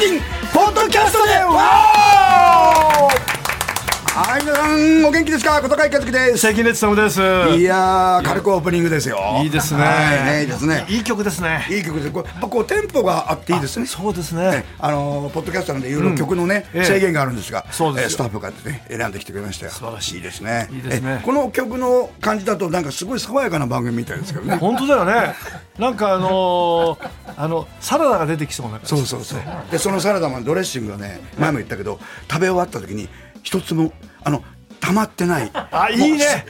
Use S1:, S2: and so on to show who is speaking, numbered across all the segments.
S1: ポッドキャスト
S2: でわーはい皆さんお元気ですか？小高い和樹です。
S3: 関根勤です。
S2: いやー軽くオープニングですよ。
S3: いいですね。
S2: はいねいいですね。
S3: いい曲ですね。
S2: いい曲です。こうこうテンポがあっていいですね。
S3: そうですね。
S2: あのーポッドキャストなんでいろいろ曲のね、
S3: ええ。
S2: 制限があるんですが、
S3: そうです
S2: スタッフがね選んできてくれましたよ。
S3: 素晴らしい
S2: ですね。
S3: いいですね。
S2: えこの曲の感じだとなんかすごい爽やかな番組みたいですけどね。
S3: 本当だよね。なんかあのーあのサラダが出てきそうな感じ。
S2: そうそうそう。でそのサラダマンドレッシングがね前も言ったけど食べ終わった時に一つもあの溜まってない。
S3: あいいね。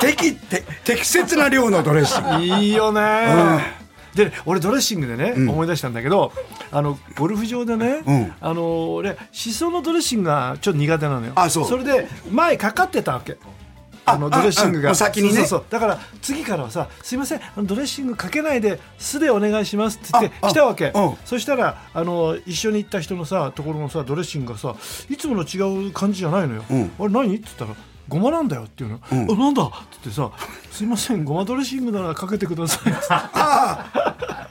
S2: 適て適切な量のドレッシング。
S3: いいよね。で俺ドレッシングでね、思い出したんだけどあのゴルフ場でね、
S2: うん。
S3: あの俺しそのドレッシングがちょっと苦手なのよ。
S2: あそう。
S3: れで前かかってたわけあの
S2: あ
S3: ドレッシングが。
S2: 先にね。
S3: そうそうそう。だから次からはさ「すいません。ドレッシングかけないで酢でお願いします」って言って来たわけ。
S2: うん。
S3: そしたらあの一緒に行った人のさところのさドレッシングがさいつもの違う感じじゃないのよ、
S2: うん。
S3: あれ何？って言ったらごまなんだよっていうの、あなんだ。っってさ「すいませんごまドレッシングならかけてください」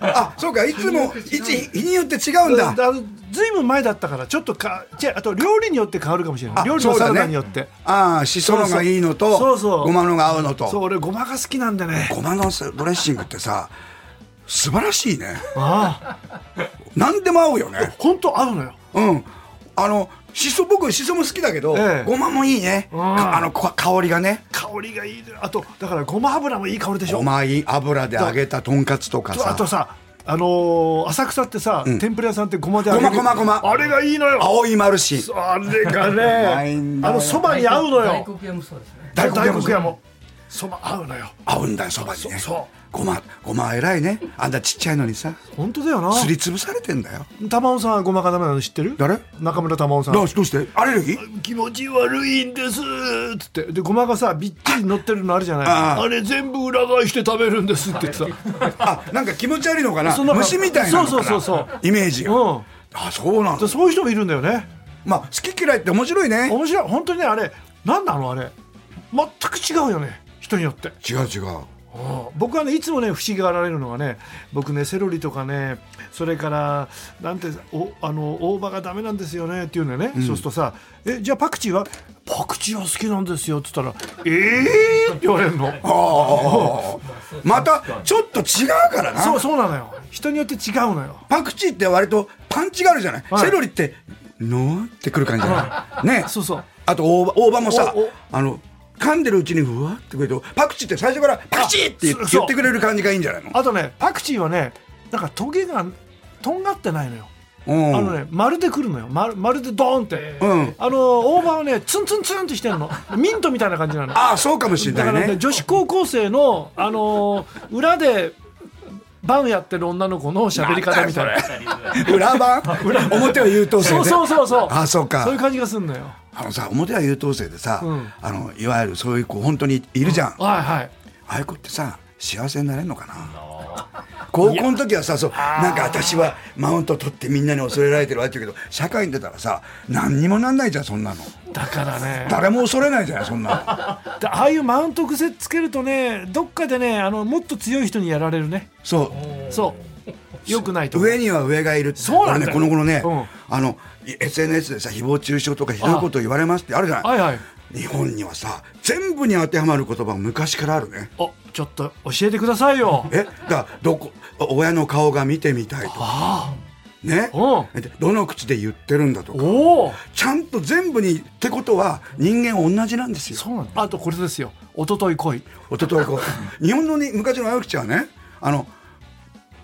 S2: あそうかいつも 日によって違うんだ。
S3: だずいぶん前だったからちょっとかじゃああと料理によって変わるかもしれない。
S2: あ
S3: 料理のサラダによって。
S2: ああしそのがいいのと
S3: そうそう。
S2: ごまのが合うのと。
S3: そう俺ごまが好きなんでね。
S2: ごまのドレッシングってさ素晴らしいね。
S3: ああ。
S2: 何でも合うよね。
S3: 本当合うのよ。
S2: うんあのしそ僕しそも好きだけど、
S3: ええ。
S2: ごまもいいね、あのこ香りがね。
S3: 香りがいい。あとだからごま油もいい香りでしょ？
S2: ごまいい油で揚げたとんかつとか
S3: と
S2: さ
S3: あとさあのー浅草ってさ、天ぷら屋さんってごまで揚げる
S2: ごまごまごま。
S3: あれがいいのよ。
S2: 青いマルシ
S3: あれがね あのそばに合うのよ。
S4: 大黒屋もそうですね。
S2: 大黒屋も。
S3: そば合うのよ。
S2: 合うんだよそばにね。
S3: そう
S2: ごまごま偉いね。あんたちっちゃいのにさ。
S3: 本当だよな。
S2: すりつぶされてんだよ。
S3: 玉尾さんはごまかダメなの知ってる？
S2: 誰？
S3: 中村玉緒さん。
S2: どうして？アレルギー？
S3: 気持ち悪いんです。っつって。でごまがさびっちり乗ってるのあるじゃない。
S2: あ
S3: れ全部裏返して食べるんですって言って
S2: あなんか気持ち悪いのかな？
S3: そんな
S2: 虫みたいな
S3: そうそうそうそう。
S2: イメージが、
S3: うん。
S2: あそうなんだ。
S3: さそういう人もいるんだよね。
S2: まあ好き嫌いって面白いね。
S3: 面白い。本当にねあれなんなのあれ。全く違うよね。人によって。
S2: 違う違う
S3: 僕はねいつもね不思議がられるのがね僕ねセロリとかねそれからなんておあの大葉がダメなんですよねっていうのよね、そうするとさ「えじゃあパクチーは？パクチーは好きなんですよ」っつったら「ええー!」って言われるの。
S2: またちょっと違うからな。
S3: そうそうなのよ。人によって違うのよ。
S2: パクチーって割とパンチがあるじゃない、
S3: はい。
S2: セロリってのーってくる感じじゃない？ね。
S3: そうそう。
S2: あと大葉大葉もさあの噛んでるうちにふわってくるとパクチーって最初からパクチーって言ってくれる感じがいいんじゃないの？
S3: あとねパクチーはねなんかトゲがとんがってないのよ
S2: うん
S3: あのね、まるでくるのよ。まるまるでドーンって。
S2: うん
S3: あの、大葉はね、ツンツンツンってしてるの。ミントみたいな感じなの。
S2: ああそうかもしれ
S3: だからね、
S2: ないね
S3: 女子高校生の、あのー裏で、バンやってる女の子の喋り方みたいな。
S2: 裏番表は優等生で
S3: そうそうそうそう。
S2: あそうか
S3: そういう感じがするのよ。
S2: あのさ表は優等生でさ、
S3: うん。
S2: あのいわゆるそういう子本当にいるじゃん、あ
S3: はいはい。
S2: あいう子ってさ幸せになれるのかな？高校の時はさそうなんか私はマウント取ってみんなに恐れられてるわって言うけど社会に出たらさ何にもなんないじゃんそんなの。
S3: だからね。
S2: 誰も恐れないじゃんそんな
S3: で ああいうマウント癖つけるとね、どっかでね、あの、もっと強い人にやられるね。
S2: のそう。
S3: そう。よくないと。
S2: 上には上がいる
S3: そうなんだよ。
S2: 俺ねこの頃ね、
S3: うん。
S2: あの SNS でさ誹謗中傷とかひどいこと言われますってあるじゃない
S3: はいはい。
S2: 日本にはさ全部に当てはまる言葉が昔からあるね
S3: お、ちょっと教えてくださいよ。
S2: えだどこ親の顔が見てみたいとかね
S3: うん
S2: でどの口で言ってるんだとか
S3: おお。
S2: ちゃんと全部にってことは人間同じなんですよ
S3: そうなんだ。あとこれですよ。一昨日来い。
S2: 一昨日こう日本のに昔の早口はねあの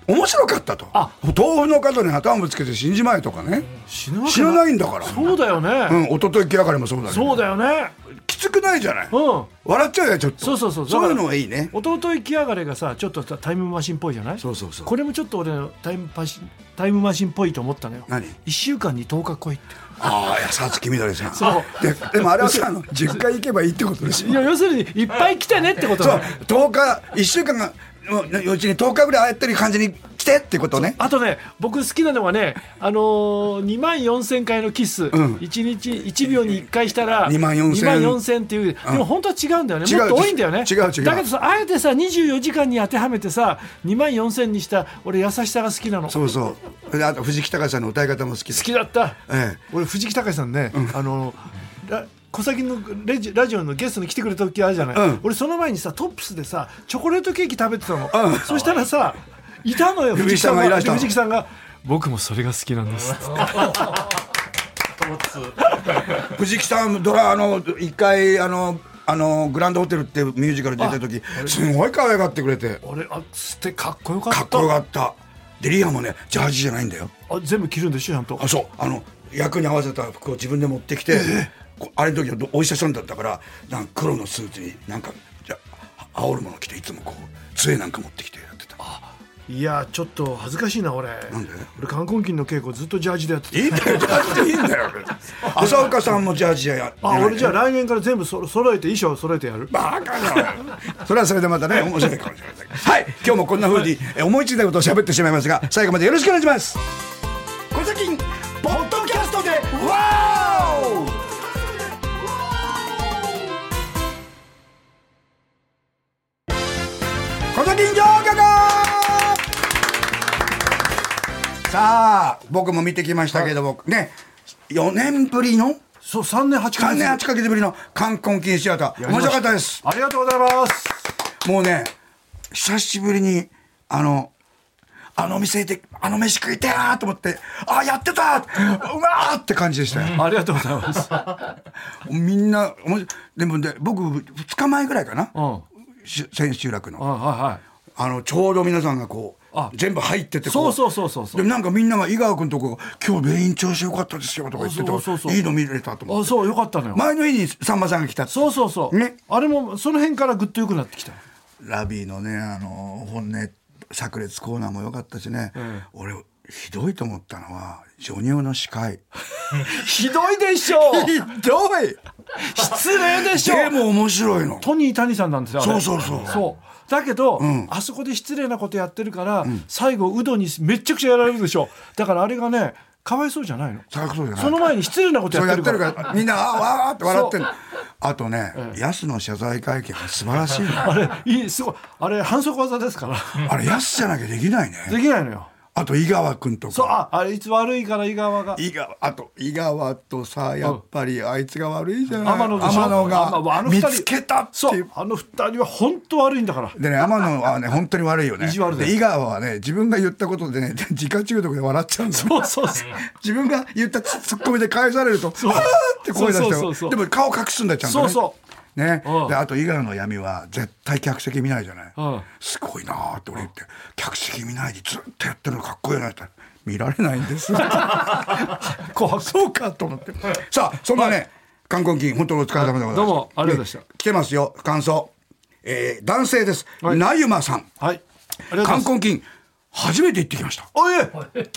S2: 面白かったと。
S3: あ。
S2: 豆腐の角に頭ぶつけて死んじまえとかね。
S3: 死ぬ
S2: 死なないんだから。
S3: そうだよね。
S2: うん一昨日気らかりもそうだけど。
S3: そうだよね。
S2: きつくないじゃない、
S3: うん。
S2: 笑っちゃうよちょっと。
S3: そうそうそう。
S2: そういうのがいいね。
S3: 弟行きやがれがさちょっとさタイムマシンっぽいじゃない？
S2: そうそうそう。
S3: これもちょっと俺のタイムパシタイムマシンっぽいと思ったのよ。
S2: 何
S3: ？1週間に10日来いって。
S2: ああやさつきみどりさん。
S3: そう。
S2: ででもあれはさあの10回行けばいいってことでしょ。
S3: いや要するにいっぱい来てねってこと
S2: そう
S3: だ
S2: 10日1週間がのうちに10日ぐらい会ってる感じに来てってことね
S3: あとね僕好きなのはねあのー、2万4000回のキス、
S2: ん。
S3: 1日1秒に1回したら
S2: 2万4000
S3: 2万4000っていう、でも本当は違うん。だよねもっと多いん。だよね
S2: 違う違う
S3: だけどさあえてさ24時間に当てはめてさ2万4000にした俺優しさが好きなの
S2: そうそうであと藤木隆さん。の歌い方も好き好
S3: きだった、
S2: ええ
S3: 俺藤木隆さん。ね、あのラ小崎のレジラジオのゲストに来てくれた時あるじゃない、
S2: うん。
S3: 俺その前にさトップスでさチョコレートケーキ食べてたの、
S2: うん。
S3: そしたらさいたのよ
S2: 藤木さんが
S3: 藤木さんが。僕もそれが好きなんです
S2: 藤木さんドラあの一回あのあのグランドホテルっていうミュージカル出た時すごい可愛がってくれて。
S3: 俺あつってかっこよかった。
S2: かっこよかった。でリアもねジャージじゃないんだよ。
S3: あ全部着るんでしょちゃんと。
S2: あそう。あの役に合わせた服を自分で持ってきて、こあれの時はどお医者さんだったからなんか黒のスーツになんかじゃあ煽るもの着ていつもこう杖なんか持ってきてやってた。
S3: いやちょっと恥ずかしいな俺。
S2: なんで？
S3: 俺冠婚金の稽古ずっとジャージでやってて
S2: いいんだよジャージでいいんだよ。浅岡さんもジャージやや
S3: あ俺じゃあ
S2: あ
S3: 来年から全部そ揃えて衣装揃えてやる。
S2: バカな。それはそれでまたね面白いかもしれません。はい今日もこんな風にえ思いついたことを喋ってしまいますが最後までよろしくお願いします。小崎小崎上下さあ僕も見てきましたけども、ね4年ぶりの？
S3: そう3年8ヶ
S2: 3
S3: 月
S2: 年8ヶ月ぶりの冠婚金シアター。面白かったです。
S3: ありがとうございます。
S2: もうね久しぶりにあのあの店であの飯食いてえなと思ってあやってた。うわーって感じでしたよ。
S3: ありがとうございます。
S2: みんなでもね僕2日前ぐらいかな。
S3: う
S2: 千秋楽の。
S3: はいはい
S2: あのちょうど皆さんがこう
S3: あ。
S2: 全部入っててこ
S3: そうそうそうそうそう。
S2: でなんかみんなが井川君とこ今日メイン調子良かったですよとか言って
S3: そうそうそう
S2: ていいの見れたと思って。
S3: あそうよかったのよ。
S2: 前の日にさんまさんが来た
S3: そうそうそう、
S2: ね。
S3: あれもその辺からぐっと良くなってきた
S2: ラビーのねあの本音炸裂コーナーも良かったしね、
S3: ええ。
S2: 俺ひどいと思ったのはジョニオの司会。
S3: ひどいでしょ
S2: ひどい。
S3: 失礼でしょ
S2: でも面白いの。
S3: トニー谷さんなんですよ
S2: そうそうそう。
S3: そう。だけど、
S2: ん。
S3: あそこで失礼なことやってるから、最後ウドにめっちゃくちゃやられるでしょだからあれがねかわいそうじゃないの。
S2: 高そ
S3: の前に失礼なこと
S2: やって
S3: るか
S2: ら。らみんなあーわーって笑ってんの。あとね、ヤスの謝罪会見は素晴らしいの。
S3: あれいいすごい。あれ反則技ですから。
S2: あれヤスじゃなきゃできないね。
S3: できないのよ
S2: あと井川君と
S3: そう
S2: か
S3: ああれいつ悪いから井川が。
S2: 井川あと井川とさやっぱりあいつが悪いじゃない。
S3: 天野
S2: 天野が見つけたっていう。
S3: あの二人は本当悪いんだから。
S2: でね天野はね本当に悪いよね。
S3: 意地悪だよ。
S2: で井川はね自分が言ったことでね 自家中毒で笑っちゃうんだよ。
S3: そうそうそう。
S2: 自分が言ったツッコミで返されると「あーって声出してでも顔隠すんだよちゃんとね。
S3: そうそう
S2: ね。
S3: うん。
S2: であと井川の闇は絶対客席見ないじゃない。
S3: うん。
S2: すごいなーって俺言って客席見ないでずっとやってるのかっこいいなって。見られないんです そうかと思って。さあそんなね冠婚金本当にお疲れ様でございます。
S3: どうもありがとうございました。
S2: 来てますよ。感想。えー男性です。
S3: はい。
S2: なゆまさん。
S3: はい。ありがとうございます。
S2: 冠婚金初めて行ってきました。
S3: おい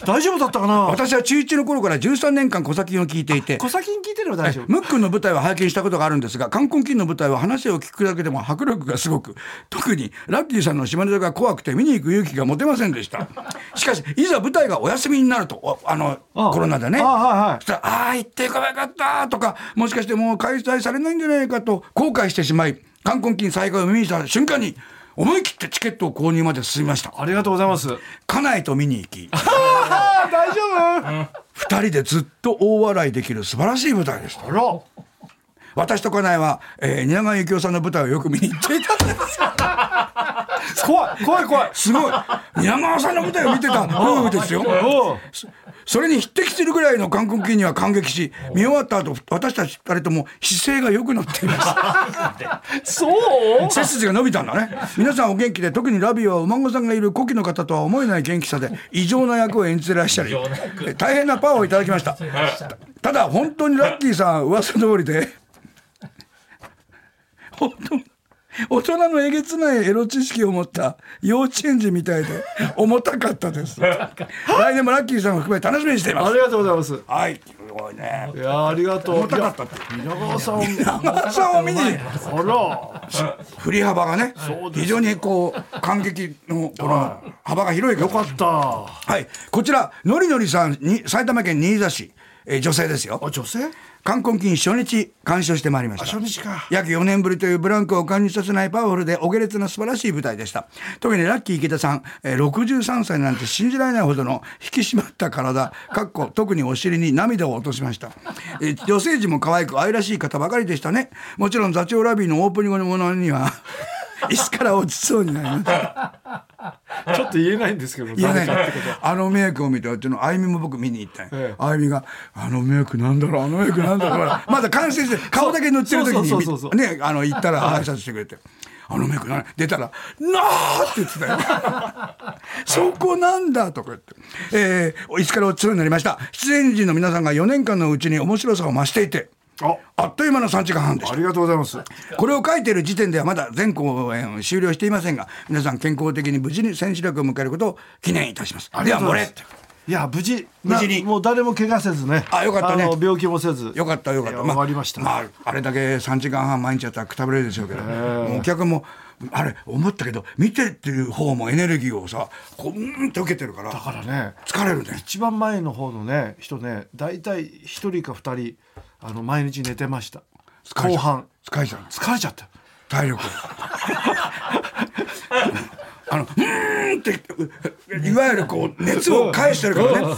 S3: 大丈夫だったかな？
S2: 私は中1の頃から13年間小崎を聞いていて
S3: 小先に聞いてれば大丈夫。
S2: ムックンの舞台は拝見したことがあるんですが冠婚金の舞台は話を聞くだけでも迫力がすごく特にラッキーさんの島根座が怖くて見に行く勇気が持てませんでした。しかしいざ舞台がお休みになるとおあの
S3: あ
S2: コロナでね。
S3: あはいはい。
S2: そしたらああ行ってこなかったとかもしかしてもう開催されないんじゃないかと後悔してしまい冠婚金再開を耳にした瞬間に思い切ってチケットを購入まで進みました。
S3: ありがとうございます。
S2: 家内と見に行き。
S3: あ大丈夫？
S2: 二人でずっと大笑いできる素晴らしい舞台でした。
S3: あら
S2: 私と家内は、えー、蜷川幸雄さんの舞台をよく見に行っていた。んです
S3: 怖い怖い怖い。
S2: すごい。蜷川さんの舞台を見てた。夫婦ですよ。それに匹敵するぐらいの韓国金には感激し見終わった後私たち二人とも姿勢が良くなっています。
S3: そう？
S2: 背筋が伸びたんだね。皆さんお元気で特にラビーはお孫さんがいる古希の方とは思えない元気さで異常な役を演じてらっしゃりえ大変なパワーをいただきました。ただ本当にラッキーさん噂通りで 大人のえげつないエロ知識を持った幼稚園児みたいで重たかったです。来年もラッキーさんを含め楽しみにしています。
S3: ありがとうございます。
S2: はい。すごいね。
S3: いやーありがとう。
S2: 重たかったって。
S3: 皆川さん。
S2: 皆川さんを見に。
S3: あら。
S2: 振り幅がね非常にこう感激のこの幅が広い
S3: よかった。
S2: はい。こちらのりのりさんに埼玉県新座市、えー女性ですよ。
S3: あ女性？
S2: 冠婚金初日鑑賞してまいりました。
S3: 初日か。
S2: 約4年ぶりというブランクを感じさせないパワフルでお下劣な素晴らしい舞台でした。特にラッキー池田さん、えー63歳なんて信じられないほどの引き締まった体かっこ特にお尻に涙を落としました、えー女性陣も可愛く愛らしい方ばかりでしたね。もちろん座長ラビーのオープニングのものには 椅子から落ちそうになりました
S3: ちょっと言えないんですけど
S2: いやね
S3: 誰かってこと
S2: あのメイクを見てうちのあゆみも僕見に行ったんよ
S3: ええ。
S2: あゆみが「あのメイクなんだろうあのメイクなんだろう」まだ完成して顔だけ塗ってる時にねあの行ったら挨拶してくれて。あのメイクな出たら「なあ!」って言ってたよ。そこなんだとか言って、えー、いつからおつようになりました。出演陣の皆さんが4年間のうちに面白さを増していて
S3: あ
S2: あっという間の3時間半でした。
S3: ありがとうございます。
S2: これを書いている時点ではまだ全公演を終了していませんが皆さん健康的に無事に千秋楽を迎えることを記念いたします。では漏れ
S3: います。いや無事
S2: 無事に
S3: なもう誰も怪我せずね。
S2: あよかったね。
S3: の病気もせず。
S2: よかったよかった。
S3: いや終わりました、
S2: まあ、あれだけ3時間半毎日やったらくたぶれるでしょうけど、もうお客もあれ思ったけど見てってる方もエネルギーをさこんって受けてるから
S3: だからね。
S2: 疲れるね。
S3: 一番前の方のね人ね大体一人か二人あの毎日寝てました。
S2: 疲れちゃう
S3: 後半。
S2: 疲れちゃう
S3: 疲れちゃった。
S2: 体力。あの「うーん」っていわゆるこう熱を返してるからね。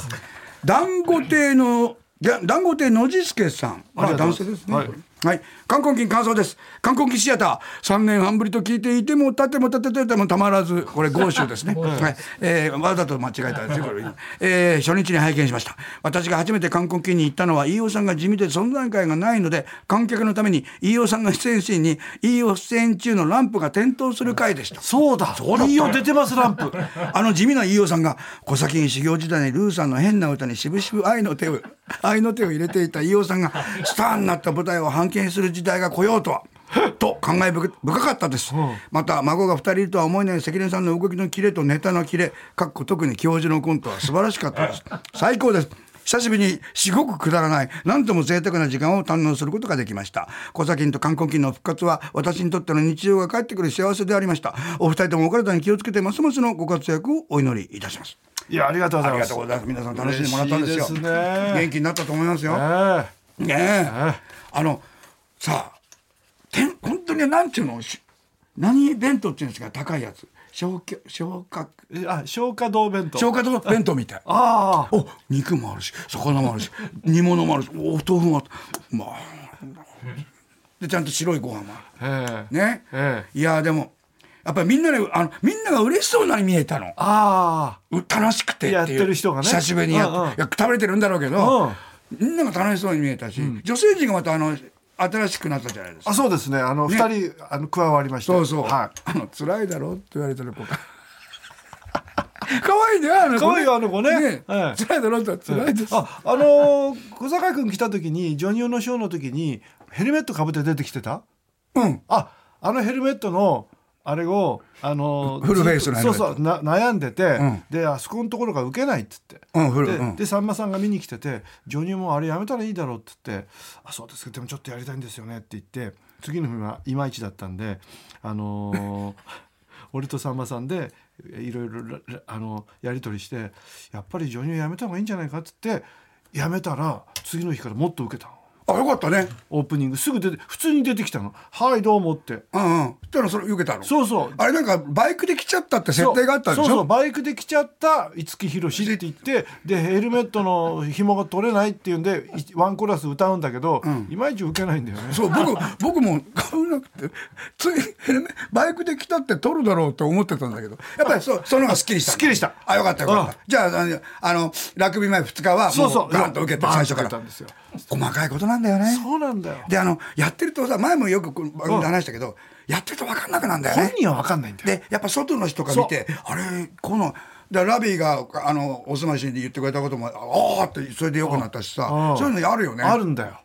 S2: 団子亭の団子亭野次助さん。まあ
S3: あ
S2: 男性ですね
S3: はい
S2: はい。冠婚金感想です。冠婚金シアター。3年半ぶりと聞いていても立ても立ててもたまらずこれ豪州ですね、はい。えーわざと間違えたんですよこれ、えー初日に拝見しました。私が初めて冠婚金に行ったのは飯尾さんが地味で存在感がないので観客のために飯尾さんが出演シーンに飯尾出演中のランプが点灯する回でした。
S3: そうだ。
S2: そうだった
S3: いいよ出てますランプ。
S2: あの地味な飯尾さんが小崎に修行時代にルーさんの変な歌にしぶしぶ愛の手を愛の手を入れていた飯尾さんがスターになった舞台を拝見する時代が来ようとは。と考え深かったです、また孫が2人いるとは思えない関根さんの動きのキレとネタのキレかっこ特に教授のコントは素晴らしかったです。最高です。久しぶりにすごくくだらない何とも贅沢な時間を堪能することができました。小崎と冠婚金の復活は私にとっての日常が帰ってくる幸せでありました。お二人ともお体に気をつけてます。ますのご活躍をお祈りいたします。
S3: いやありがとうご
S2: あり
S3: ざいます。
S2: がとうございます。皆さん楽しんでもらったんですよ。
S3: ね。
S2: 元気になったと思いますよ。
S3: え。
S2: ねえ。あのさあてん本当になんていうのし何弁当っていうんですか高いやつ。消化消化
S3: えあ消化道弁当。
S2: 消化と弁当みたい。
S3: ああ
S2: お肉もあるし魚もあるし 煮物もあるしお豆腐もある。まあでちゃんと白いご飯もあ
S3: ええ
S2: るね、
S3: え
S2: いやでもやっぱりみんなであのみんなが嬉しそうなに見えたの。
S3: ああ
S2: う楽しくて
S3: やってる人がね。
S2: 久しぶりにやって、
S3: うんうん。
S2: 食べてるんだろうけど、みんなが楽しそうに見えたし、女性陣がまたあの新しくなったじゃないですか。
S3: あそうですね。あの二、人あの加わりました。
S2: そうそう、
S3: は
S2: あの辛いだろって言われてる子が可愛いねあの子ね。
S3: 可愛いあの子ね。ええ
S2: 辛いだろって言ったら辛いです、
S3: ああのー小坂君来た時にジョニオのショーの時にヘルメットかぶって出てきてた？
S2: うん。
S3: ああのヘルメットのあれをあのー
S2: フルフェイスの
S3: そうそうな悩んでて、
S2: ん。
S3: であそこのところが受けないっつって、
S2: うん
S3: で,、
S2: うん。
S3: でさんまさんが見に来てて「ジョニオもあれやめたらいいだろう」って言って「あそうですか。でもちょっとやりたいんですよね」って言って次の日はいまいちだったんであのー 俺とさんまさんでいろいろらあのやり取りしてやっぱりジョニオやめた方がいいんじゃないかっつってやめたら次の日からもっと受けたの
S2: あよかったね。
S3: オープニング。すぐ出て普通に出てきたの「はいどうも」って。
S2: うんうん。そしたらそれ受けたの？
S3: そうそう。
S2: あれなんかバイクで来ちゃったって設定があったんでしょ？
S3: そうそう。バイクで来ちゃった五木ひろしって言ってでヘルメットの紐が取れないっていうんでいワンコーラス歌うんだけど、いまいち受けないんだよね。
S2: そう僕僕も買わなくてついヘルメバイクで来たって取るだろうって思ってたんだけど。やっぱりそうその方がすっきりした
S3: すっきりした。
S2: あよかったよかっ
S3: うん。
S2: たじゃああのラグビー前2日はも
S3: そうそう。
S2: うガンと受けて最初から。
S3: と受けたんですよ。
S2: 細かいことなんだよね。
S3: そうなんだよ。
S2: であのやってるとさ前もよく番組で話したけど、やってると分かんなくなんだよね。
S3: 本人は分かんないんだよ。
S2: でやっぱ外の人が見てあれこのでラビーがあのおすましに言ってくれたこともああってそれでよくなったしさ
S3: うん。
S2: そういうのあるよね。
S3: あるんだよ、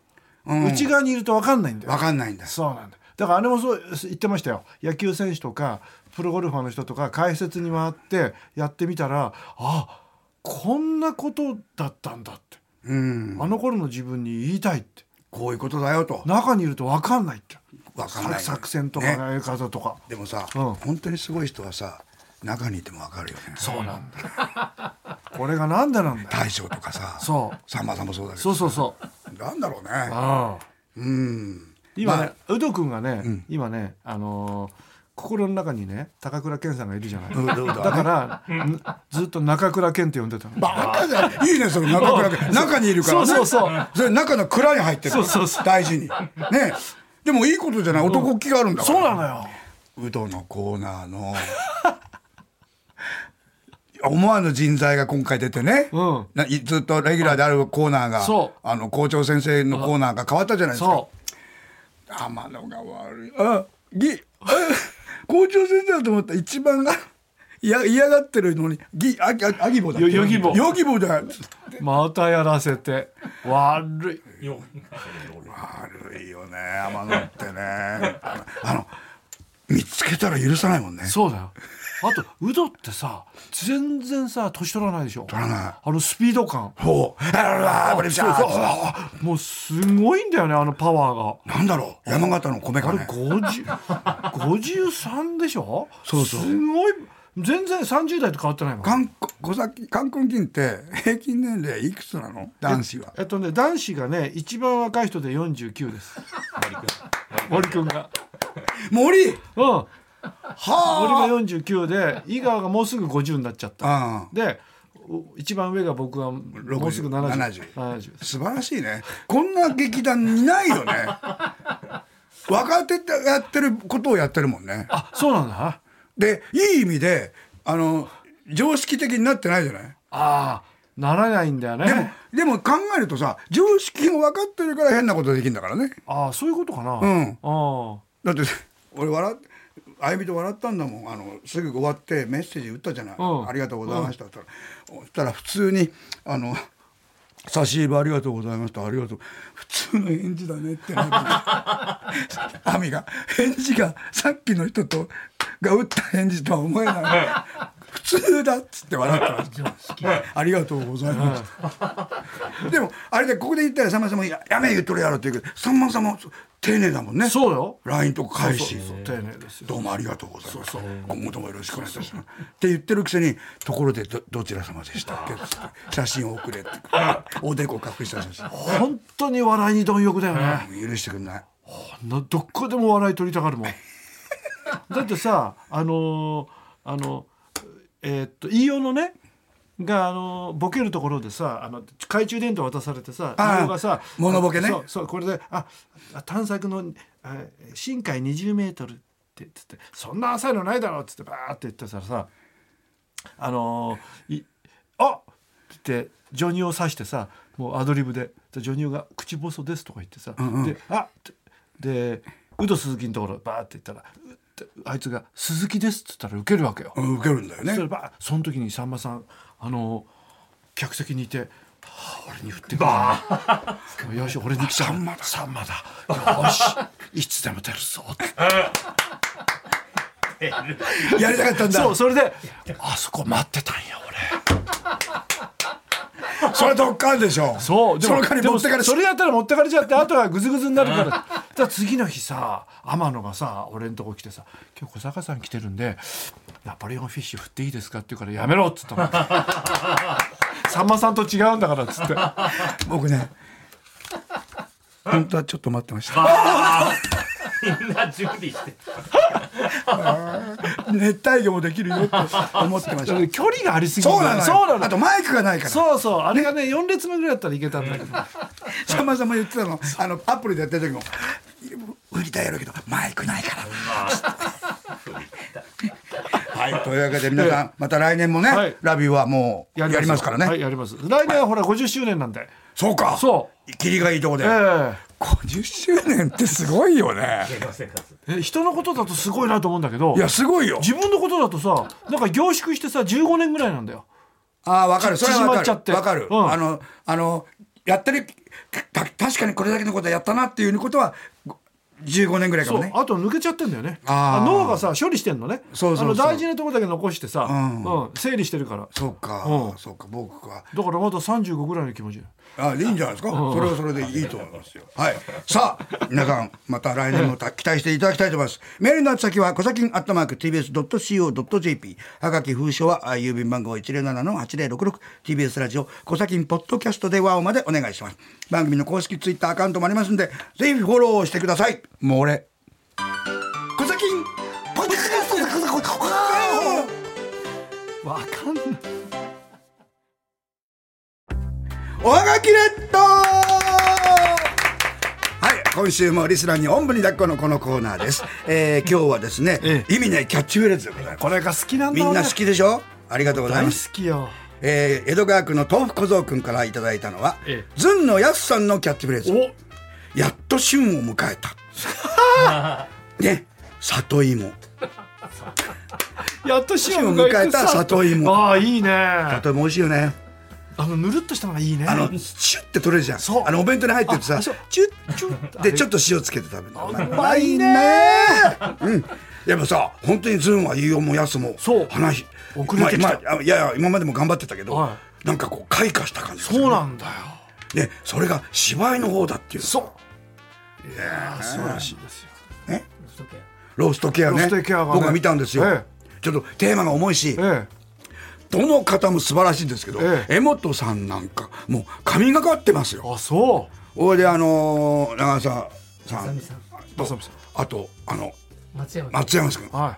S3: 内側にいると分かんないんだよ。
S2: 分かんないんだ
S3: そうなんだよ。だからあれもそう言ってましたよ。野球選手とかプロゴルファーの人とか解説に回ってやってみたらあこんなことだったんだって、
S2: うん。
S3: あの頃の自分に言いたいって。
S2: こういうことだよと。
S3: 中にいると分かんないって。
S2: 分かんない
S3: 作戦とか
S2: ね。
S3: やり方とか、
S2: でもさ、
S3: うん。
S2: 本当にすごい人はさ中にいても分かるよね。
S3: そうなんだ これがなんでなんだよ。
S2: 大将とかさ
S3: そう。
S2: さんまさんもそうだけど
S3: そうそうそう。
S2: なんだろうね。
S3: ああ
S2: うん。
S3: 今ね、
S2: ま
S3: 有働君がね、今ねあのー心の中にね高倉健さんがいるじゃない、だから、ん。ずっと中倉健って呼んでたの。
S2: バカじゃんいいねそれ中倉君中にいるからね。
S3: そうそうそう。
S2: それ中の蔵に入ってる
S3: そうそうそう。
S2: 大事に。ね。でもいいことじゃない。男気があるんだから、
S3: そうなのよ。
S2: うどのコーナーの。思わぬ人材が今回出てね、
S3: うん。
S2: ずっとレギュラーであるコーナーが
S3: そう。
S2: あの校長先生のコーナーが変わったじゃないですか。
S3: そ
S2: 天野が悪い。あぎあ校長先生だと思った一番が嫌嫌がってるのにぎあああぎぼだ。
S3: よよぎぼ
S2: よぎぼだ
S3: うまたやらせて。悪い。
S2: 悪いよね天野ってね。あのあの見つけたら許さないもんね。
S3: そうだよあとウドってさ全然さ年取らないでしょ？
S2: 取らない。
S3: あのスピード感。
S2: そう。
S3: そうそう。
S2: あ
S3: もうすごいんだよねあのパワーが。
S2: なんだろう。山形の米
S3: あれ
S2: かね
S3: 50 53でしょ？
S2: そうそう。
S3: すごい。全然30代と変わってないもん。
S2: 冠婚金って平均年齢いくつなの？男子は。
S3: えっとね男子がね一番若い人で49です。森くんが。
S2: 森！
S3: うん森が
S2: は
S3: 49で井川がもうすぐ50になっちゃった。
S2: ああ
S3: でお一番上が僕はもうすぐ70
S2: 70
S3: 70
S2: 素晴らしいねこんな劇団いないよね若手ってやってることをやってるもんね
S3: あそうなんだ
S2: でいい意味であの常識的になってないじゃない
S3: ああならないんだよね
S2: でも考えるとさ常識が分かってるから変なことできるんだからね
S3: ああそういうことかな
S2: うん
S3: あ
S2: だって俺笑っあゆみと笑ったんだもんあのすぐ終わってメッセージ打ったじゃない、
S3: うん
S2: ありがとうございましたって言ったらそしたら普通にあの差し入れありがとうございましたありがとう普通の返事だねってなって亜美が返事がさっきの人とが打った返事とは思えない普通だっつって笑ってました。ありがとうございますでもあれでここで言ったらさんまさんもややめ言っとるやろって言うけどさんまさんも丁寧だもんね。
S3: あそうよ。
S2: LINE とか返し。
S3: 丁寧ですよ。
S2: どうもありがとうございます。今後ともよろしくお願いいたします。って言ってるくせに、ところでどどちら様でしたっけ？写真を送れって。おでこ隠した写真。
S3: 本当に笑いに貪欲だよね。
S2: 許してくんない。
S3: などこでも笑い取りたがるもん。だってさあのーあのえーっと飯尾のねがあのボケるところでさあの懐中電灯渡されてさ
S2: ああ
S3: 飯尾がさ
S2: 物ボケね。
S3: そうそうこれでああ探索のあ深海20メートルって言ってそんな浅いのないだろうっつってバーって言ってたらさあのーいあっって言ってジョニオを指してさもうアドリブででジョニオが「口細です」とか言ってさ、で「あっ」ってでウド鈴木のところバーって言ったらあいつが「鈴木です」っつったらウケるわけよ。
S2: うん受けるんだよね。
S3: それバーその時にさんまさんあの客席にいて「はあ、俺に振ってくるなよし俺に来た
S2: さんまだ
S3: さんまだよしいつでも出るぞ」って
S2: やりたかったんだ。
S3: そうそれで「あそこ待ってたんや俺」
S2: それどっかんでしょ。
S3: そうでも
S2: それ
S3: それやったら持ってかれちゃってあとはグズグズになるからだから次の日さ天野がさ俺んとこ来てさ「今日小坂さん来てるんでナポレオンフィッシュ振っていいですか?」って言うから「やめろ」っつったの さんまさんと違うんだからっつって
S2: 僕ね。本当はちょっと待ってました。
S4: みんな準備して
S2: 熱帯魚もできるよって思ってました。
S3: 距離がありすぎる
S2: そうなのよ。
S3: そうなの
S2: あとマイクがないから。
S3: そうそうあれがね4列目ぐらいだったらいけたんだけど
S2: さんまさんも言ってたの。あのアプリでやってる時も。売りたいやろうけどマイクないから。はい、というわけで皆さんまた来年もね、
S3: はい
S2: ラビューはもうやりますからね。
S3: はいやります来年はほら50周年なんで
S2: そうか。。
S3: そう
S2: 切りがいいとこで。
S3: ええ。
S2: 50周年ってすごいよね。
S4: 芸能生活。
S3: え人のことだとすごいなと思うんだけど
S2: いやすごいよ。
S3: 自分のことだとさなんか凝縮してさ15年ぐらいなんだよ。
S2: ああわかる。それはわかる。
S3: 縮まっちゃって。
S2: わかる。
S3: うん。
S2: あのあのやってるた確かにこれだけのことやったなっていうことはご15年ぐらいか
S3: そう。
S2: もね
S3: あと抜けちゃってんだよね。脳がさ処理してんのね。
S2: そうそうそう。
S3: あの大事なところだけ残してさ、
S2: ん
S3: う。ん。整理してるから。
S2: そうか、
S3: うん。
S2: そうか。僕は。
S3: だからまだ35ぐらいの気持ち
S2: あいいんじゃないですか、それはそれでいいと思いますよ。はい。さあ皆さんまた来年もた期待していただきたいと思います。メールの宛先は小崎アットマーク TBS.CO.JP はがき封書はあ郵便番号 107-8066TBS ラジオ小崎ポッドキャストでワオまでお願いします。番組の公式ツイッターアカウントもありますんでぜひフォローしてください。もう俺。小崎ポッドキャスト
S3: わか
S2: おはがきレッドはい今週もリスナーにおんぶに抱っこのこのコーナーです、えー、今日はですね、
S3: え
S2: 意味ないキャッチフレーズでございます。
S3: これが好きなんだ
S2: みんな好きでしょ？ありがとうございます、
S3: きよ。
S2: えー、江戸川区の豆腐小僧くんからいただいたのは、
S3: ええ。
S2: ずんのやすさんのキャッチフレーズ。
S3: お。
S2: やっと旬を迎えた。ね。里芋。
S3: やっと旬
S2: 旬を迎えた里芋。
S3: ああいいね。あ
S2: 里芋美味しいよね
S3: のぬるっとしたのがいいね。
S2: あのシュッて取れるじゃん。
S3: そう。
S2: あのお弁当に入ってるとさ。チュッチュッでちょっと塩つけて食べるの。
S3: うまいね。
S2: うん。やっぱさ本当にズンは飯尾もやすも
S3: そう。
S2: 話
S3: 遅れてきた。
S2: まあ今いやいや今までも頑張ってたけど、
S3: は
S2: なんかこう開花した感じ
S3: そうなんだよ。
S2: でそれが芝居の方だっていう
S3: そう。いやー。素晴らしいですよ。
S2: ローストケアね
S3: ローストケアがね。
S2: 僕は見たんですよ、
S3: え
S2: ちょっとテーマが重いし、
S3: え
S2: どの方も素晴らしいんですけど、
S3: ええ。
S2: 江本さんなんかもう神がかってますよ。
S3: えあそう。
S2: おいであのー長澤さん。
S4: さん。
S2: と
S3: 正美さん。
S2: あとあの
S4: 松山
S2: 松山さん
S3: は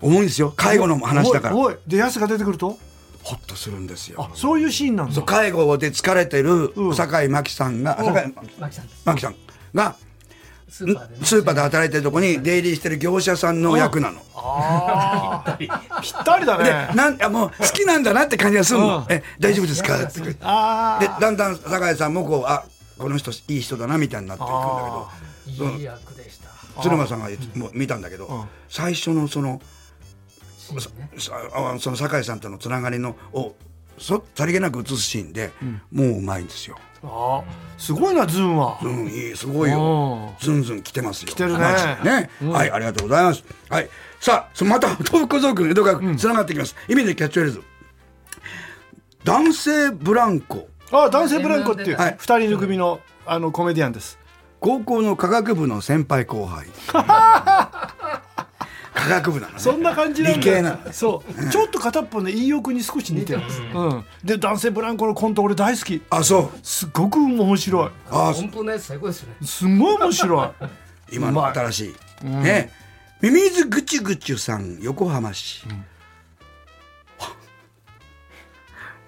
S2: 重いんですよ。介護の
S3: い
S2: 話だから。
S3: おいおいでヤスが出てくると？
S2: ホッとするんですよ。
S3: あそういうシーンなんだ。
S2: そう介護で疲れてる
S3: うん。
S2: 酒井真紀さんが、
S3: う。ん。
S2: 酒井真紀さんが
S4: スーパーでね。
S2: スーパーで働いてるとこに出入りしてる業者さんの役なの。
S3: ああぴったりだ
S2: で
S3: ね
S2: なんあもう好きなんだなって感じがするの。
S3: うん。
S2: え大丈夫ですか？って
S3: あ
S2: でだんだん酒井さんもこうあこの人いい人だなみたいになっていくんだけど。
S4: いい役でした。
S2: 鶴間さんがもう見たんだけど、
S3: ん。
S2: 最初のそのその酒井さんとのつながりのをそさりげなく映すシーンで、もううまいんですよ。
S3: あすごいなズンは
S2: うん、いい、すごいよ。ずんずん来てますよ。来
S3: てるね
S2: ね、はい、ありがとうございます。はい、さあ、そまた、東北小僧君、江戸川区、つながってきます。意味でキャッチフレーズ。男性ブランコ。
S3: あ男性ブランコっていう
S2: はい
S3: 二人の組のあのコメディアンです
S2: 高校の科学部の先輩後輩。科学部なのね。
S3: そんな感じなんだ
S2: 理系なの
S3: そうちょっと片っぽね飯尾君に少し似てるうんで男性ブランコのコント俺大好き
S2: あ、そう。
S3: すっごく面白い
S2: あ、
S4: 音符のやつ最高ですよね
S3: すんごい面白い
S2: 今の新しい。ね。ミミズぐちぐちゅさん、横浜市。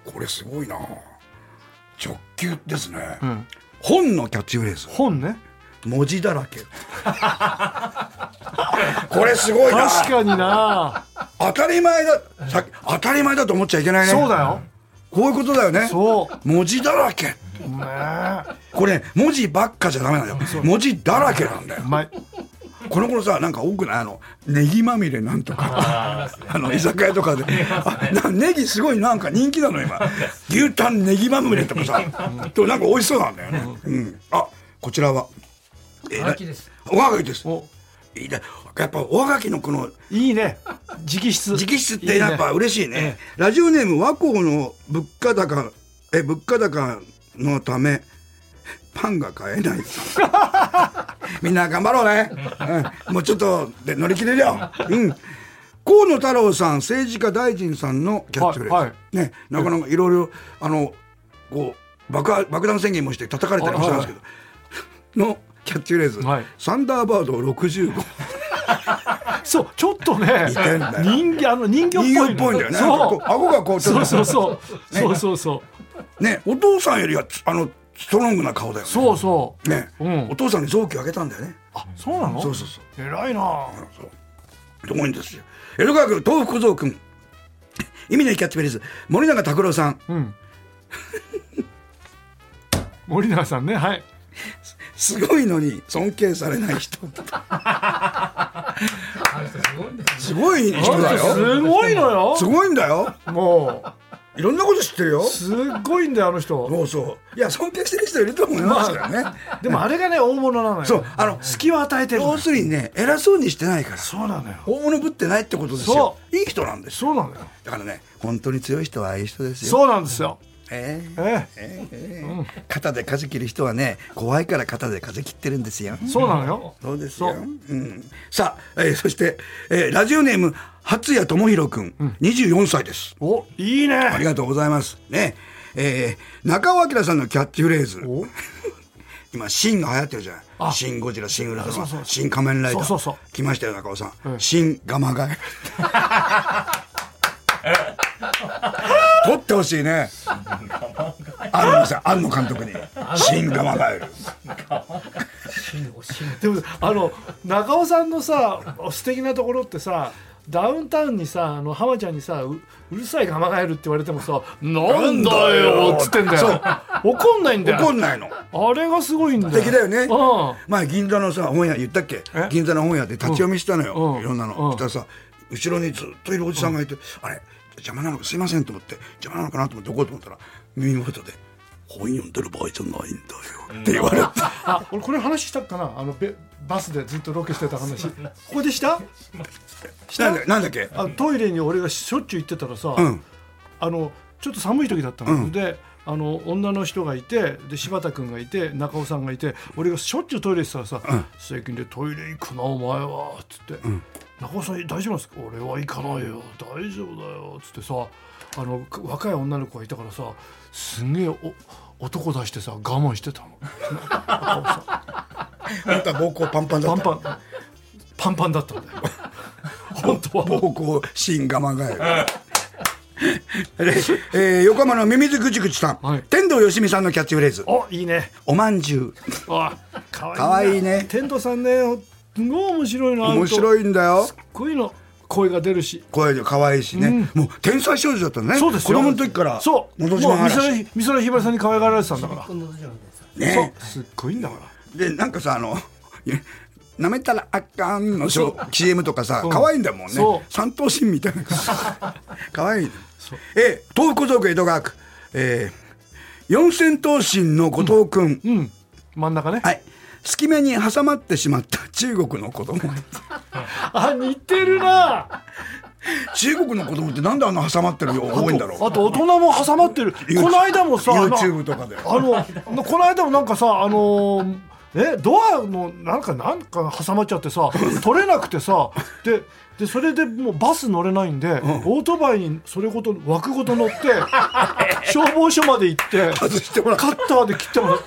S2: これすごいな。直球ですね。
S3: ん
S2: 本のキャッチフレーズ。
S3: 本ね
S2: 文字だらけ。これすごいな。
S3: 確かにな
S2: 当たり前だ。さ当たり前だと思っちゃいけないね。
S3: そうだよ
S2: こういうことだよね。
S3: そう
S2: 文字だらけ。これ、文字ばっかじゃダメなのよ。文字だらけなんだよこの頃さ、なんか多くない？あの、ネギまみれなんとか。あの、居酒屋とかで。ネギすごいなんか人気なの今。牛タンネギまみれとかさ。となんか美味しそうなんだよね。うん。あ、こちらは。え
S4: はがきです
S2: おはがきです。
S3: お
S2: いいね。やっぱおはがきのこの
S3: いいね直筆
S2: 直筆ってやっぱ
S3: いいね
S2: 嬉しいね。ラジオネーム和光の物価高、え、物価高のため、パンが買えない。みんな頑張ろうね。うん、もうちょっとで乗り切れるよ。うん。河野太郎さん、政治家大臣さんのキャッチフレーズ。
S3: はいはい
S2: ね、なかなかいろいろ、あの、こう、爆破爆弾宣言もして叩かれたりもしたんですけど、のキャッチフレーズ、
S3: はい
S2: サンダーバード65。
S3: そうちょっとね人形あの人形っぽい
S2: んだよね。
S3: そう
S2: こ顎がこう
S3: そうそうそうそうそうそう
S2: ね、お父さんよりはつあのストロングな顔だよね。
S3: そうそう
S2: ね、
S3: うん
S2: お父さんに臓器をあげたんだよね。
S3: あそうなの？
S2: そうそうそう。
S3: 偉いな
S2: そう。すごいんですよ。江戸川区東福蔵君。意味のキャッチフレーズ森永拓郎さん。
S3: うん森永さんねはい
S2: すごいのに尊敬されない人。
S4: すごい
S2: 人だよ。
S3: すごいのよ。
S2: すごいんだよ。
S3: も
S2: いろんなこと知ってるよ。
S3: すっごいんだよあの人。
S2: そうそう。いや尊敬してる人いると思いますからね、
S3: でもあれがね大物なのよ。
S2: そうあの
S3: 隙を与えてる
S2: 要するにね偉そうにしてないから。
S3: そうなのよ。
S2: 大物ぶってないってことですよ。いい人なんですよ。
S3: そうなのよ。
S2: だからね本当に強い人はああいう人ですよ。
S3: そうなんですよ
S2: ええ。
S3: え
S2: え。え肩で風切る人はね怖いから肩で風切ってるんですよ。
S3: えそうなのよ。
S2: そうですよ。
S3: そう。
S2: うん、さあ、えーそして、えーラジオネーム初谷智弘君、24歳です。
S3: おいいね。
S2: ありがとうございます。ね、えー中尾明さんのキャッチフレーズ。
S3: お。
S2: 今、シンが流行ってるじゃない。
S3: あ。
S2: シン・ゴジラ、シン・ウルトラマンシン・仮面ライダー。
S3: そうそうそう。
S2: 来ましたよ、中尾さん。
S3: うん。
S2: シン・ガマガエ ル。撮ってほしいね。安野さん、安野監督に。シン・ガエル。
S3: でもあの中尾さんのさ素敵なところってさダウンタウンにさあの浜ちゃんにさううるさいガマガエルって言われてもさ「なんだよ」っつってんだよ。怒んないんだよ。
S2: 怒んないの。
S3: あれがすごいんだよ。
S2: 素敵だよね。
S3: うん。
S2: 前銀座のさ本屋言ったっけ？
S3: え？
S2: 銀座の本屋で立ち読みしたのよ、
S3: うん。
S2: いろんなの、
S3: うん。
S2: そしたらさ後ろにずっといるおじさんがいて、あれ？邪魔なのかすいませんと思って邪魔なのかなと思って怒うと思ったら耳元で「本読んでる場合じゃないんだよ」って言われて、
S3: あ俺これ話したっかな？あのベバスでずっとロケしてた話。ここでした？
S2: なん。だなんだっけ？
S3: あトイレに俺がしょっちゅう行ってたらさ、
S2: うん。
S3: あのちょっと寒い時だったの、であの女の人がいてで柴田君がいて中尾さんがいて俺がしょっちゅうトイレしてたらさ「最近でトイレ行くなお前は」っつって、中尾さん大丈夫なんですか？俺は行かないよ。大丈夫だよ」っつってさあの若い女の子がいたからさすんげえお男出してさ我慢してたの。中尾さん
S2: 本当は膀胱パンパンだった。
S3: パンパン。パンパンだったんだよ。本当は。
S2: 膀胱新ガがえるでえー横浜のミミズぐちぐちさん、
S3: はい。
S2: 天童よしみさんのキャッチフレーズ。
S3: おいいね「
S2: おまんじゅう。
S3: あかわいいな
S2: かわいいね。
S3: 天童さんねすごい面白いな」
S2: 面白
S3: い
S2: いんだよ。
S3: すっごいの声が出るし。
S2: 声で可愛いしね、もう天才少女だったのね。
S3: そうですよ。
S2: 子供の時から
S3: そう。
S2: のど自
S3: もう美
S2: 慢
S3: 美空ひばりさんに可愛がられてたんだから。
S2: ね。
S3: すっごいんだから。
S2: でなんかさあのなめたらあかんのしょ。CM とかさ
S3: うん。
S2: 可愛いんだもんね。
S3: そう。
S2: 三頭身みたいな。可愛いえー東北小僧区江戸川区。えー四千頭身の後藤君、
S3: うん。真ん中ね。
S2: はい。隙間に挟まってしまった中国の子供。
S3: あ似てるな。
S2: 中国の子供ってなんであんな挟まってるよ多いんだろう。
S3: あと大人も挟まってる。この間もさ
S2: YouTube とかで。
S3: あのこの間もなんかさあのーえドアのなんかなんか挟まっちゃってさ 取れなくてさででそれでもうバス乗れないんで、オートバイにそれごと枠ごと乗って 消防署まで行って
S2: 外してもらう。
S3: カッターで切ってもらって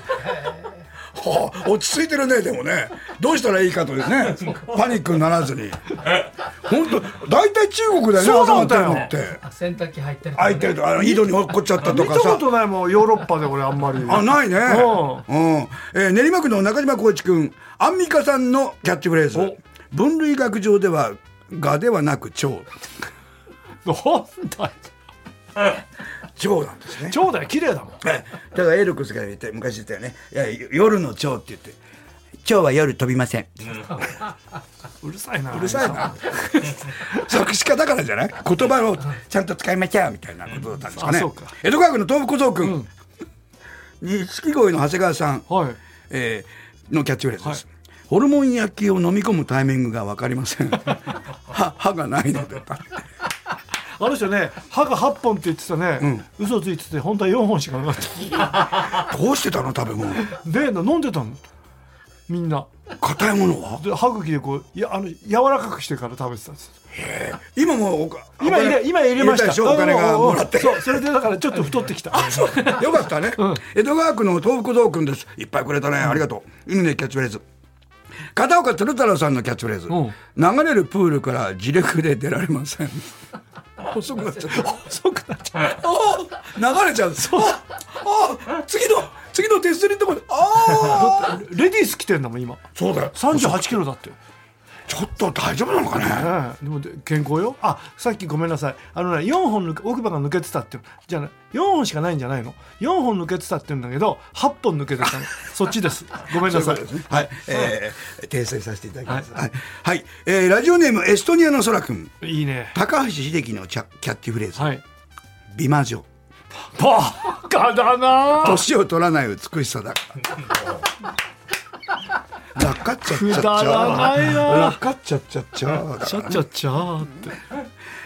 S2: はあ、落ち着いてるねでもね。どうしたらいいかとですね。パニックにならずに。本当大体中国だよね
S3: そうよ
S2: って。
S4: あ洗濯機入ってる
S2: 開いてると。あの井戸に落っこっちゃったと
S3: 見たこ
S2: かさ
S3: とないもんヨーロッパで俺あんまり。
S2: あないね。
S3: う
S2: うん、えー練馬区の中島浩一君アンミカさんのキャッチフレーズ。
S3: お。
S2: 分類学上では「が」ではなく「蝶
S3: なんだよ」
S2: 蝶なんですね。
S3: 超だよ綺麗だもん。
S2: はいだからエルクスが言って昔言ったよね。いや夜の蝶って言って蝶は夜飛びません
S3: うるさいな。う
S2: うるさいな。作詞家だからじゃない？言葉をちゃんと使いましょうみたいなことだったんですかね。
S3: うか。
S2: 江戸川区の東北小僧君錦鯉の長谷川さん、
S3: はい。
S2: えーのキャッチフレーズです、ホルモン焼きを飲み込むタイミングが分かりません。歯歯がないので
S3: あの人ね歯が8本って言ってたね、嘘ついてて本当は4本しかなかった。
S2: どうしてたの食べ物？
S3: で飲んでたの？みんな。
S2: 硬いものは
S3: で歯茎でこういやあの柔らかくしてから食べてたんです
S2: 今もうおか
S3: 今入れ今入れました。
S2: お金がもらって。
S3: そうそれでだからちょっと太ってきた。
S2: よかったね、江戸川区の東北道君です。いっぱいくれたね、ありがとう。犬ねキャッチフレーズ。片岡鶴太郎さんのキャッチフレーズ、
S3: うん。
S2: 流れるプールから自力で出られません遅くなっちゃった。
S3: 遅くなっちゃう
S2: あー流れちゃう。そう。ああ次の次の手すりのとこでああ
S3: レディース来てんだもん今。
S2: そうだよ。
S3: 38キロだって
S2: ちょっと大丈夫なのかね？
S3: ええ。でもで健康よ？あさっきごめんなさい。あのね4本奥歯が抜けてたってじゃあね4本しかないんじゃないの？4本抜けてたって言うんだけど8本抜けてたの。そっちです。ごめんなさい。
S2: はい、えー、訂正させていただきます。はい、はい、えーラジオネームエストニアの空くん、
S3: いいね。
S2: 高橋秀樹のキャキャッチフレーズ、
S3: はい。
S2: 美魔女。
S3: バカだな
S2: 年を取らない美しさだ から落下っちゃっちゃっち
S3: くだらないな
S2: ゃ落下っちゃっちゃっちゃだから
S3: ちゃっちゃっちゃーって。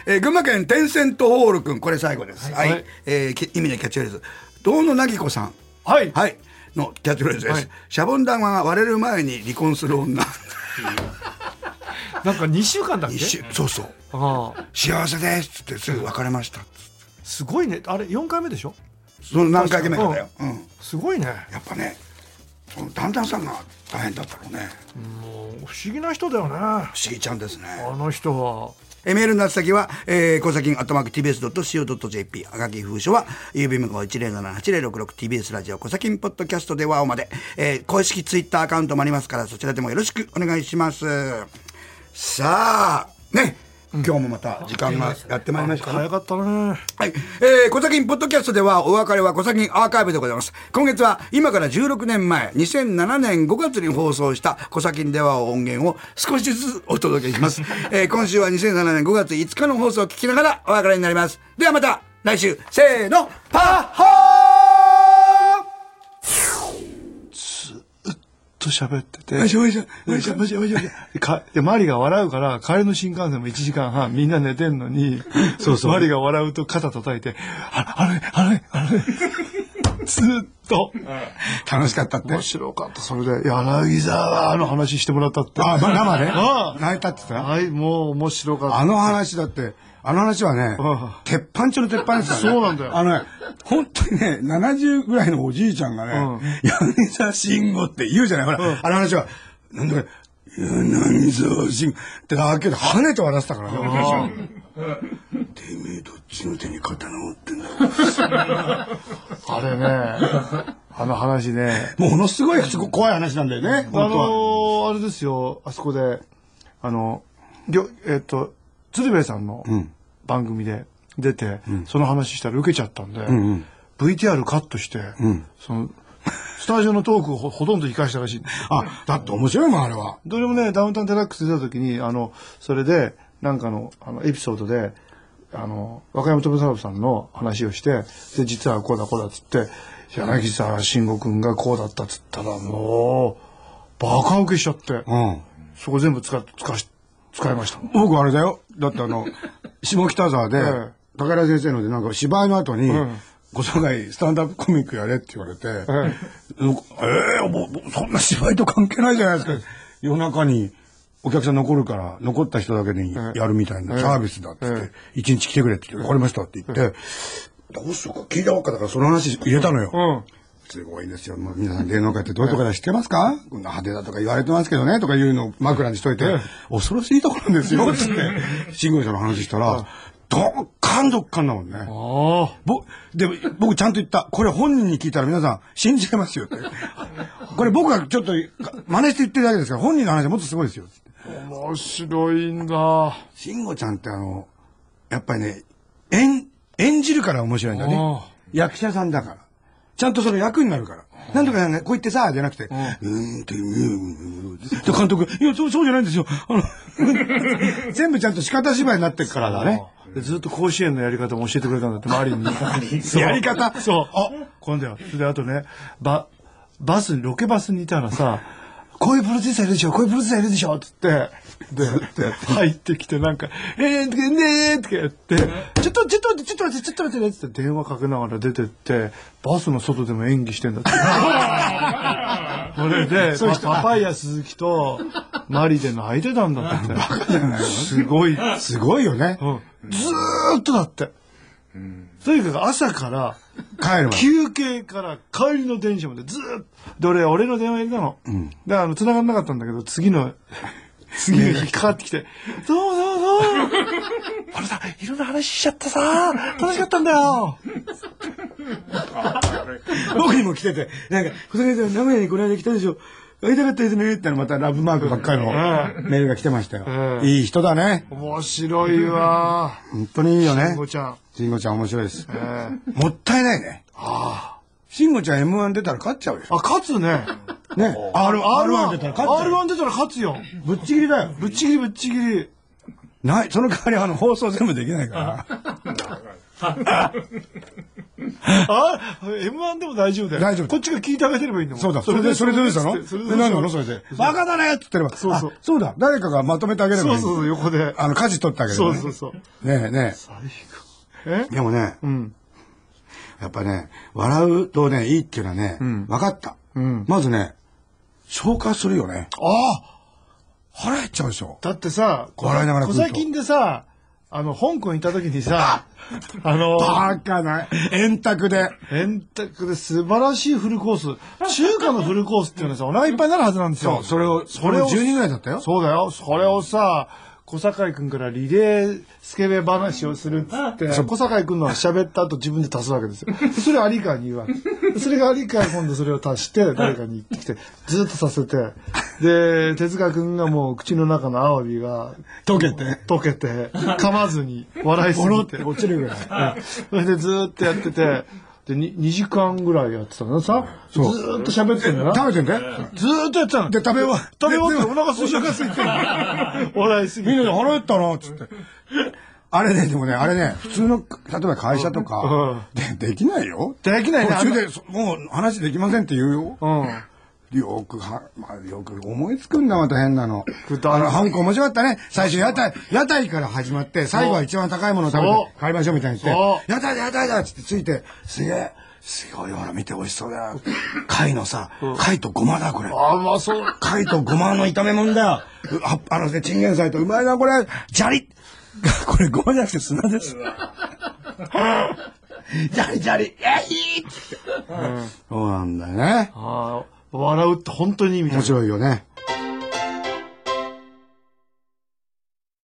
S2: えー群馬県テンセントホール君これ最後です。はい、
S3: はい。
S2: えーき意味でキャッチフレーズ。堂野凪子さん。
S3: はい。
S2: はい。のキャッチフレーズです、
S3: はい。
S2: シャボン玉が割れる前に離婚する女。
S3: なんか2週間だっけ？
S2: そうそう。幸せですってすぐ別れました
S3: すごいね。あれ4回目でしょ？
S2: その何回目かだよ、うん、
S3: すごいね。
S2: やっぱねその旦那さんが大変だったろうね。
S3: もう不思議な人だよね。
S2: 不思議ちゃんですね。
S3: あの人は。
S2: えーメールの宛先は、えー、小崎アットマーク TBS.CO.JP。あがき封書は、郵便番号 107-8066TBS ラジオ小崎ポッドキャストではおまで、えー公式ツイッターアカウントもありますから、そちらでもよろしくお願いします。さあ、ね、今日もまた時間がやってまいりましたね。
S3: 早かったね
S2: はい。えー、小崎ポッドキャストではお別れは小崎アーカイブでございます。今月は今から16年前、2007年5月に放送した小崎では音源を少しずつお届けします。えー、今週は2007年5月5日の放送を聞きながらお別れになります。ではまた来週、せーの、パッホしょ
S3: でかでマリが笑うから帰りの新幹線も1時間半みんな寝てんのに
S2: そうそう。
S3: マリが笑うと肩叩いて「ああれあれあれ」ずーっと。
S2: 楽しかったって。
S3: 面。白かった。それで柳沢の話してもらったって。
S5: あ、ま生で泣いたって言った
S3: はいもう面白かった。
S5: あの話だって、あの話はね
S3: うん、
S5: 鉄板中の鉄板ですからね。
S3: そうなんだよ。
S5: あのね、本当にね、70ぐらいのおじいちゃんがね、柳沢慎吾って言うじゃない。ほら、あの話は、なんだか、柳沢慎吾ってだけで跳ねて笑ってたからね、私は。てめえどっちの手に刀を持ってんだ
S3: あれねあの話ね。
S5: ものすごい怖い話なんだよね、
S3: あ
S5: 本当は。
S3: のーあれですよあそこで。あのりょえっと鶴瓶さんの番組で出て、その話したら受けちゃったんで、VTR カットして、その スタジオのトークをほほとんど生かしたらしい
S5: あ、だって面白いもん、あれは。
S3: どれもねダウンタウンデラックス出た時にあのそれでなんかのあのエピソードであの若山富三郎さんの話をしてで実はこうだこうだっつって柳沢慎吾君がこうだったっつったらもうバカ受けしちゃって、
S5: うん。
S3: そこ全部使っ使し使いました
S5: 僕あれだよ。だってあの、下北沢で
S3: ええ、
S5: 高平先生のでなんか芝居の後に
S3: ん、
S5: ご紹介スタンダップコミックやれって言われて、ええ。もうそんな芝居と関係ないじゃないですか。夜中にお客さん残るから、残った人だけにやるみたいなサービスだって言って、一日来てくれって言って、わかりましたって言って、どうしようか、聞いたばっかだからその話入れたのよ。
S3: うん
S5: すごいですよ。もう皆さん芸能界ってどういうところか知ってますか、こんな派手だとか言われてますけどね、とかいうのを枕にしといて、恐ろしいところなんですよ、つって、慎吾さんの話したら、どっかんどっかんだもんね。
S3: あ
S5: ぼ、でも、僕ちゃんと言った。これ本人に聞いたら皆さん信じてますよって。これ僕がちょっと真似して言ってるだけですから、本人の話はもっとすごいですよ。
S3: あ面白いんだ
S5: 慎吾ちゃんってあの、やっぱりね、演、演じるから面白いんだね
S3: あ。
S5: 役者さんだから。ちゃんとその役になるから。なんとかね、こう言ってさ、じゃなくて、うーん、て、うーん、で、監督、いや、そう、そうじゃないんですよ。あの、全部ちゃんと仕方芝居になってるからだね。
S3: でずっと甲子園のやり方も教えてくれたんだって周りに。そう。
S5: やり方？
S3: そう。あ今度よそれであとねババスにロケバスにいたらさこういうプロデューサーいるでしょこういうプロデューサーいるでしょっつってで入ってきてなんか「えー、ねー」とかやって「ちょっとちょっと待ってちょっと待ってちょっと待ってね」っつって電話かけながら出てってバスの外でも演技してんだって。それでパパパイヤ鈴木とマリで泣いてたんだって。すごい。
S5: すごいよね。
S3: うん。ずーっとだって。とにかく朝から、
S5: 帰る。
S3: 休憩から帰りの電車までずーっと。で、俺、俺の電話入れたの。で、あの、繋がんなかったんだけど、次の、次の日かかってきて、そうそうそう。あのさ、いろんな話しちゃってさ、楽しかったんだよ。
S5: 僕にも来てて、なんか、小坂さん、名古屋にこの間来たでしょ。会いたかったですね。ってのまたラブマークばっかりのメールが来てましたよ。
S3: うん
S5: いい人だね。
S3: 面白いわ。
S5: 本当にいいよね
S3: 慎。吾ちゃん。
S5: 慎吾ちゃん面白いです。
S3: え
S5: もったいないね。慎吾ちゃん M1 出たら勝っちゃうよ。
S3: あ、勝つね。
S5: ね。R、R1 出たら勝っちゃうよ。
S3: R1 出たら勝つよ。
S5: ぶっちぎりだよ。
S3: ぶっちぎりぶっちぎり。
S5: ない、その代わりあの放送全部できないから。
S3: あ M1 でも大丈夫だよ。
S2: 大丈夫
S3: こっちが聞いてあげてればいいんだもん。
S2: そうだ。それで、それでどうしたの？
S3: それで
S2: で、何なの？それで。バカだねって言ってれば。
S3: そうそう
S2: あそうだ。誰かがまとめてあげればいい。
S3: そうそうそう、横で。
S2: あの、舵取ってあげればね。
S3: そうそうそう。
S2: ねえね
S3: え
S2: え？でもね、
S3: うん。
S2: やっぱね、笑うとね、いいっていうのはね、分かった。
S3: ん
S2: まずね、消化するよね。ああ腹減っちゃうでしょ。
S3: だってさ、
S2: 笑いながら食うと
S3: 小最近でさ、あの、香港行った時にさ、あの、
S2: バカな、円卓で。
S3: 円卓で素晴らしいフルコース。中華のフルコースっていうのはさ、お腹いっぱいになるはずなんですよ。
S2: そう、それを、それを12ぐらいだったよ。
S3: そうだよ。それをさ、小堺くんからリレースケベ話をするっつって、小堺くんのは喋った後自分で足すわけですよ。で それを有川に言うわけ。それが有川が今度それを足して、誰かに言ってきて、ずっとさせて、で、手塚くんがもう口の中のアワビが
S2: 溶けて。
S3: 溶けて、噛まずに笑いすぎて。
S2: 落ちるぐらい。
S3: うんそれでずーっとやってて、で、に2時間ぐらいやってたのさ、ずっと喋ってんだよな。
S2: 食べてんだよ。
S3: ずーっとやってたの。
S2: で、食べ終わ
S3: 食べ終わって
S2: で
S3: お腹空いて
S2: お腹空いて
S3: 笑いすぎて。
S2: みんなで腹減ったな、つって。あれね、でもね、あれね、普通の、例えば会社とか、で、できないよ。
S3: できないね
S2: 途中で、そもう話できませんって言うよ。
S3: うん。
S2: よくは、まあ、よく思いつくんだ、また変なの。あの、ハンコ面白かったね。最初、屋台、屋台から始まって、最後は一番高いものを食べて帰りましょうみたいに言っ
S3: そ
S2: て、屋台だ、屋台だっつってついて、すげえ、すごいほら、見て美味しそうだよ。貝のさ、貝とごまだ、これ。
S3: あ、うまそう。
S2: 貝とごまの炒め物だよ。うあ、あのね、チンゲン菜とうまいな、これ。ジャリッ これごまじゃなくて砂です。ジャリジャリ、えいっつって。そうなんだよね。
S3: 笑うって本当に意味みたい。
S2: 面白いよね。